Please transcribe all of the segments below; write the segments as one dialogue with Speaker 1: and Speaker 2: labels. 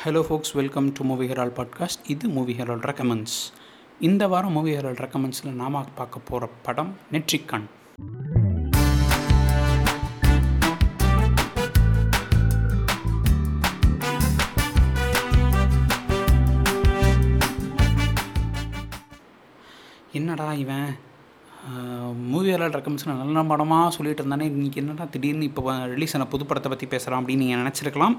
Speaker 1: Hello folks welcome to Movie Herald podcast இது Movie Herald recommends இந்த வாரம் movie ஹெரால் ரெக்கமெண்ட்ஸில் நாம பார்க்க போகிற படம் நெட்ரிக்கன் என்னடா இவன்? மூவி ஹெரால் ரெக்கமெண்ட்ஸ் நல்ல படமாக சொல்லிட்டு இருந்தானே இன்றைக்கி என்னடா திடீர்னு இப்போ ரிலீஸ் ஆன புது படத்தை பற்றி பேசுகிறோம் அப்படின்னு நீங்கள் நினச்சிருக்கலாம்.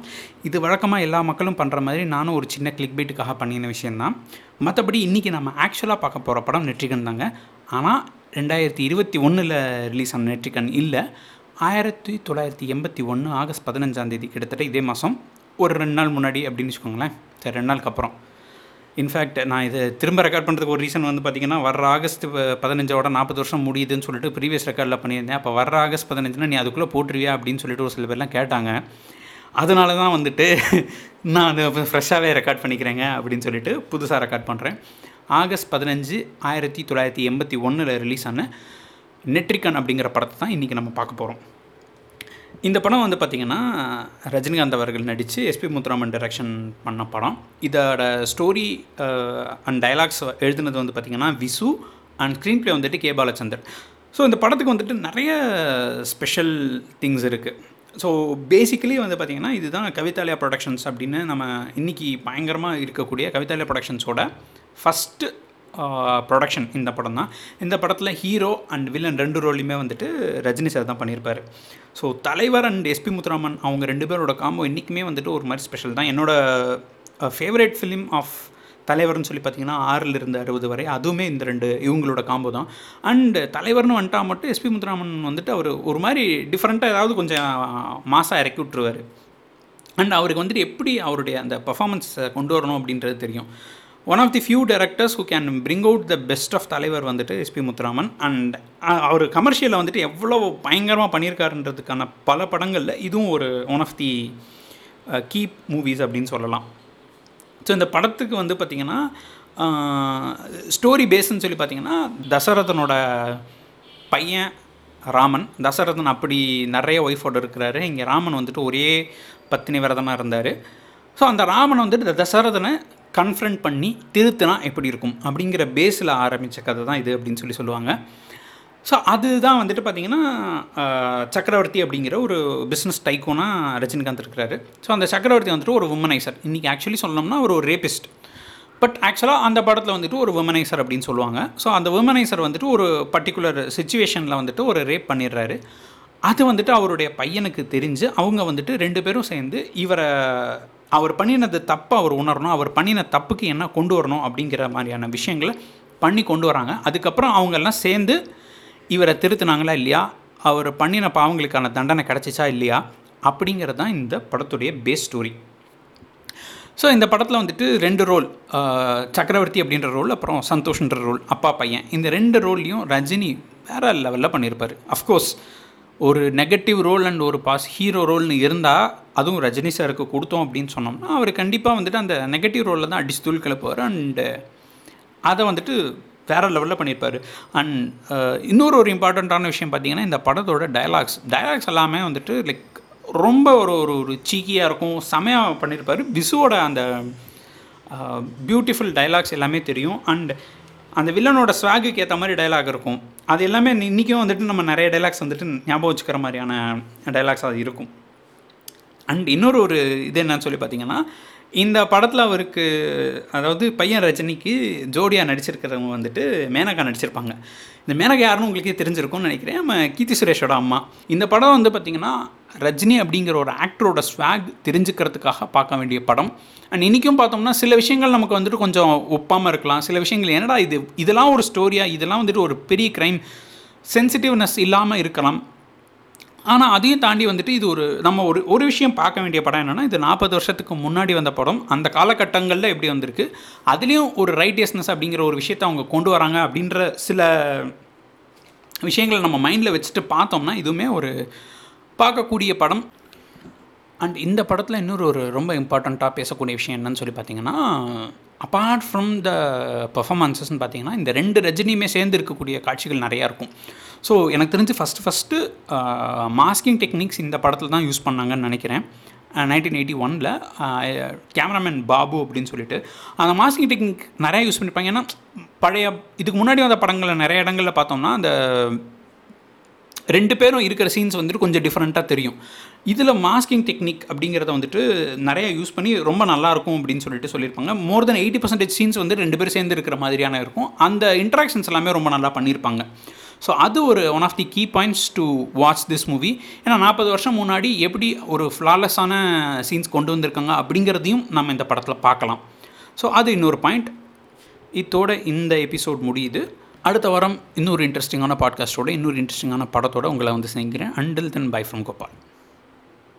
Speaker 1: இது வழக்கமாக எல்லா மக்களும் பண்ணுற மாதிரி நானும் ஒரு சின்ன கிளிக் பீட்டுக்காக பண்ணின விஷயந்தான் மற்றபடி இன்றைக்கி நம்ம ஆக்சுவலாக பார்க்க போகிற படம் நெற்றிகன் தாங்க. ஆனால் ரெண்டாயிரத்தி இருபத்தி ஒன்றில் ரிலீஸ் ஆன நெற்றிகன் இல்லை. ஆயிரத்தி தொள்ளாயிரத்தி எண்பத்தி ஒன்று ஆகஸ்ட் பதினஞ்சாந்தேதி கிட்டத்தட்ட இதே மாதம் ஒரு ரெண்டு நாள் முன்னாடி அப்படின்னு வச்சுக்கோங்களேன். சரி ரெண்டு நாளுக்கு அப்புறம். இன்ஃபேக்ட் நான் இது திரும்ப ரெக்கார்ட் பண்ணுறதுக்கு ஒரு ரீசன் வந்து பார்த்திங்கன்னா வர ஆகஸ்ட் பதினஞ்சோட நாற்பது வருஷம் முடியுதுன்னு சொல்லிட்டு ப்ரீவியஸ் ரெக்கார்டில் பண்ணியிருந்தேன். அப்போ வர ஆகஸ்ட் பதினஞ்சுனா நீ அதுக்குள்ளே போட்டுருவியா அப்படின்னு சொல்லிட்டு ஒரு சில பேர்லாம் கேட்டாங்க. அதனால தான் வந்துட்டு நான் அது ஃப்ரெஷ்ஷாகவே ரெக்கார்ட் பண்ணிக்கிறேங்க அப்படின்னு சொல்லிட்டு புதுசாக ரெக்கார்ட் பண்ணுறேன் ஆகஸ்ட் பதினஞ்சு ஆயிரத்தி தொள்ளாயிரத்தி எண்பத்தி ஒன்றில் ரிலீஸ் ஆன நெட்ரிகன் அப்படிங்கிற படத்தை தான் இன்றைக்கி நம்ம பார்க்க போகிறோம் இந்த படம் வந்து பார்த்திங்கன்னா ரஜினிகாந்த் அவர்கள் நடித்து எஸ்பி முத்துராமன் டைரக்ஷன் பண்ண படம். இதோட ஸ்டோரி அண்ட் டைலாக்ஸ் எழுதுனது வந்து பார்த்திங்கன்னா விசு அண்ட் ஸ்க்ரீன் ப்ளே வந்துட்டு கே பாலச்சந்தர். ஸோ இந்த படத்துக்கு வந்துட்டு நிறைய ஸ்பெஷல் திங்ஸ் இருக்குது ஸோ பேசிக்கலி வந்து பார்த்திங்கன்னா இதுதான் கவிதாலயா ப்ரொடக்ஷன்ஸ் அப்படின்னு நம்ம இன்றைக்கி பயங்கரமாக இருக்கக்கூடிய கவிதாலயா ப்ரொடக்ஷன்ஸோட ஃபஸ்ட்டு ப்ரொடக்ஷன் இந்த படம் தான் இந்த படத்தில் ஹீரோ அண்ட் வில்லன் ரெண்டு ரோலையுமே வந்துட்டு ரஜினி சார் தான் பண்ணியிருப்பார். ஸோ தலைவர் அண்ட் எஸ்பி முத்துராமன் அவங்க ரெண்டு பேரோட காம்போ இன்றைக்குமே வந்துட்டு ஒரு மாதிரி ஸ்பெஷல் தான். என்னோட ஃபேவரேட் ஃபிலிம் ஆஃப் தலைவர்னு சொல்லி பார்த்தீங்கன்னா ஆறில் இருந்து அறுபது வரை. அதுவுமே இந்த ரெண்டு இவங்களோட காம்போ தான். அண்ட் தலைவர்னு வந்துட்டா மட்டும் எஸ்பி முத்துராமன் வந்துட்டு அவர் ஒரு மாதிரி டிஃப்ரெண்ட்டாக ஏதாவது கொஞ்சம் மாசாக இறக்கி விட்ருவார் அண்ட் அவருக்கு வந்துட்டு எப்படி அவருடைய அந்த பர்ஃபார்மன்ஸை கொண்டு வரணும் அப்படின்றது தெரியும். One of the few directors who can bring out the best of தலைவர் வந்துட்டு எஸ்பி முத்துராமன். அண்ட் அவர் கமர்ஷியலில் வந்துட்டு எவ்வளோ பயங்கரமாக பண்ணியிருக்காருன்றதுக்கான பல படங்களில் இதுவும் ஒரு one of the key movies அப்படின்னு சொல்லலாம். ஸோ இந்த படத்துக்கு வந்து பார்த்திங்கன்னா ஸ்டோரி பேஸ்ன்னு சொல்லி பார்த்தீங்கன்னா தசரதனோட பையன் ராமன். தசரதன் அப்படி நிறைய ஒய்ஃபோட இருக்கிறாரு. இங்கே ராமன் வந்துட்டு ஒரே பத்தினி விரதமாக இருந்தார். ஸோ அந்த ராமனை வந்துட்டு தசரதனை கன்ஃபரண்ட் பண்ணி திருத்தினா எப்படி இருக்கும்? அப்படிங்கிற பேஸில் ஆரம்பித்த கதை தான் இது அப்படின்னு சொல்லி சொல்லுவாங்க. ஸோ அதுதான் வந்துட்டு பார்த்தீங்கன்னா சக்கரவர்த்தி அப்படிங்கிற ஒரு பிஸ்னஸ் டைக்கோனாக ரஜினிகாந்த் இருக்கிறாரு. ஸோ அந்த சக்கரவர்த்தி வந்துட்டு ஒரு உமனைசர் இன்றைக்கி ஆக்சுவலி சொல்லணும்னா ஒரு ரேபிஸ்ட் பட் ஆக்சுவலாக அந்த படத்தில் வந்துட்டு ஒரு உமனைசர் அப்படின்னு சொல்லுவாங்க. ஸோ அந்த உமனைசர் வந்துட்டு ஒரு பர்டிகுலர் சுச்சுவேஷனில் வந்துட்டு ஒரு ரேப் பண்ணிடுறாரு. அது வந்துட்டு அவருடைய பையனுக்கு தெரிஞ்சு அவங்க வந்துட்டு ரெண்டு பேரும் சேர்ந்து இவரை அவர் பண்ணினது தப்பை அவர் உணரணும் அவர் பண்ணின தப்புக்கு என்ன கொண்டு வரணும் அப்படிங்கிற மாதிரியான விஷயங்களை பண்ணி கொண்டு வராங்க. அதுக்கப்புறம் அவங்கெல்லாம் சேர்ந்து இவரை திருத்தினாங்களா இல்லையா? அவர் பண்ணின பாவங்களுக்கான தண்டனை கிடச்சிச்சா இல்லையா? அப்படிங்கிறது தான் இந்த படத்துடைய பேஸ் ஸ்டோரி ஸோ இந்த படத்தில் வந்துட்டு ரெண்டு ரோல் சக்கரவர்த்தி அப்படின்ற ரோல் அப்புறம் சந்தோஷ்ன்ற ரோல் அப்பா பையன். இந்த ரெண்டு ரோல்லையும் ரஜினி வேறு லெவலில் பண்ணியிருப்பார் அஃப்கோர்ஸ் ஒரு நெகட்டிவ் ரோல் அண்ட் ஒரு பாஸ் ஹீரோ ரோல்னு இருந்தால் அதுவும் ரஜினி சாருக்கு கொடுத்தோம் அப்படின்னு சொன்னோம்னா அவர் கண்டிப்பாக வந்துட்டு அந்த நெகட்டிவ் ரோலில் தான் அடிச்சு தூள் கிளப்புவார் அண்டு அதை வந்துட்டு வேறு லெவலில் பண்ணியிருப்பார் அண்ட் இன்னொரு ஒரு இம்பார்ட்டண்ட்டான விஷயம் பார்த்தீங்கன்னா இந்த படத்தோட டயலாக்ஸ் டயலாக்ஸ் எல்லாமே வந்துட்டு லைக் ரொம்ப ஒரு ஒரு ஒரு சீக்கியாக இருக்கும். செமையாக பண்ணியிருப்பார் விசுவோட அந்த பியூட்டிஃபுல் டயலாக்ஸ் எல்லாமே தெரியும். அண்ட் அந்த வில்லனோட ஸ்வாகுக்கு ஏற்ற மாதிரி டயலாக் இருக்கும். அது எல்லாமே இன்றைக்கும் வந்துட்டு நம்ம நிறைய டைலாக்ஸ் வந்துட்டு ஞாபகம் வச்சுக்கிற மாதிரியான டைலாக்ஸ் அது இருக்கும். அண்ட் இன்னொரு ஒரு இது என்னன்னு சொல்லி பார்த்தீங்கன்னா இந்த படத்தில் அவருக்கு அதாவது பையன் ரஜினிக்கு ஜோடியாக நடிச்சிருக்கிறவங்க வந்துட்டு மேனகா நடிச்சிருப்பாங்க. இந்த மேனகா யாருன்னு உங்களுக்கே தெரிஞ்சிருக்கும்னு நினைக்கிறேன். நம்ம கீர்த்தி சுரேஷோட அம்மா. இந்த படம் வந்து பார்த்திங்கன்னா ரஜினி அப்படிங்கிற ஒரு ஆக்டரோட ஸ்வாக் தெரிஞ்சுக்கிறதுக்காக பார்க்க வேண்டிய படம். அண்ட் இன்றைக்கும் பார்த்தோம்னா சில விஷயங்கள் நமக்கு வந்துட்டு கொஞ்சம் ஒப்பாமல் இருக்கலாம். சில விஷயங்கள் என்னடா இது? இதெல்லாம் ஒரு ஸ்டோரியாக இதெல்லாம் வந்துட்டு ஒரு பெரிய க்ரைம் சென்சிட்டிவ்னஸ் இல்லாமல் இருக்கலாம். ஆனால் அதையும் தாண்டி வந்துட்டு இது ஒரு நம்ம ஒரு ஒரு விஷயம் பார்க்க வேண்டிய படம் என்னென்னா இது நாற்பது வருஷத்துக்கு முன்னாடி வந்த படம். அந்த காலகட்டங்களில் எப்படி வந்திருக்கு? அதுலேயும் ஒரு ரைட்டியஸ்னஸ் அப்படிங்கிற ஒரு விஷயத்தை அவங்க கொண்டு வராங்க அப்படின்ற சில விஷயங்களை நம்ம மைண்டில் வச்சுட்டு பார்த்தோம்னா இதுவுமே ஒரு பார்க்கக்கூடிய படம். அண்ட் இந்த படத்தில் இன்னொரு ஒரு ரொம்ப இம்பார்ட்டண்ட்டாக பேசக்கூடிய விஷயம் என்னன்னு சொல்லி பார்த்தீங்கன்னா அப்பார்ட் ஃப்ரம் த பர்ஃபாமன்ஸஸ்ன்னு பார்த்தீங்கன்னா இந்த ரெண்டு ரஜினியுமே சேர்ந்து இருக்கக்கூடிய காட்சிகள் நிறையா இருக்கும். ஸோ எனக்கு தெரிஞ்சு ஃபஸ்ட்டு ஃபஸ்ட்டு மாஸ்கிங் டெக்னிக்ஸ் இந்த படத்தில் தான் யூஸ் பண்ணாங்கன்னு நினைக்கிறேன். நைன்டீன் எயிட்டி ஒனில் கேமராமேன் பாபு அப்படின்னு சொல்லிட்டு அந்த மாஸ்கிங் டெக்னிக் நிறையா யூஸ் பண்ணியிருப்பாங்க ஏன்னா பழைய இதுக்கு முன்னாடி வந்த படங்களில் நிறைய இடங்களில் பார்த்தோம்னா அந்த ரெண்டு பேரும் இருக்கிற சீன்ஸ் வந்துட்டு கொஞ்சம் டிஃப்ரெண்ட்டாக தெரியும். இதில் மாஸ்கிங் டெக்னிக் அப்படிங்கிறத வந்துட்டு நிறைய யூஸ் பண்ணி ரொம்ப நல்லாயிருக்கும் அப்படின்னு சொல்லிட்டு சொல்லியிருப்பாங்க. More then eighty percentage scenes வந்து ரெண்டு பேரும் சேர்ந்து இருக்கிற மாதிரியான இருக்கும். அந்த இன்ட்ராக்ஷன்ஸ் எல்லாமே ரொம்ப நல்லா பண்ணியிருப்பாங்க. ஸோ அது ஒரு one of the key points to watch this movie ஏன்னா நாற்பது வருஷம் முன்னாடி எப்படி ஒரு ஃப்ளாலெஸ்ஸான சீன்ஸ் கொண்டு வந்திருக்காங்க அப்படிங்கிறதையும் நம்ம இந்த படத்தில் பார்க்கலாம். ஸோ அது இன்னொரு பாயிண்ட் இத்தோட இந்த எபிசோட் முடியுது. அடுத்த வாரம் இன்னொரு இன்ட்ரெஸ்டிங்கான பாட்காஸ்ட்டோட இன்னொரு இன்ட்ரெஸ்டிங்கான படத்தோட உங்களை வந்து சேர்க்கிறேன் until then bye from Gopal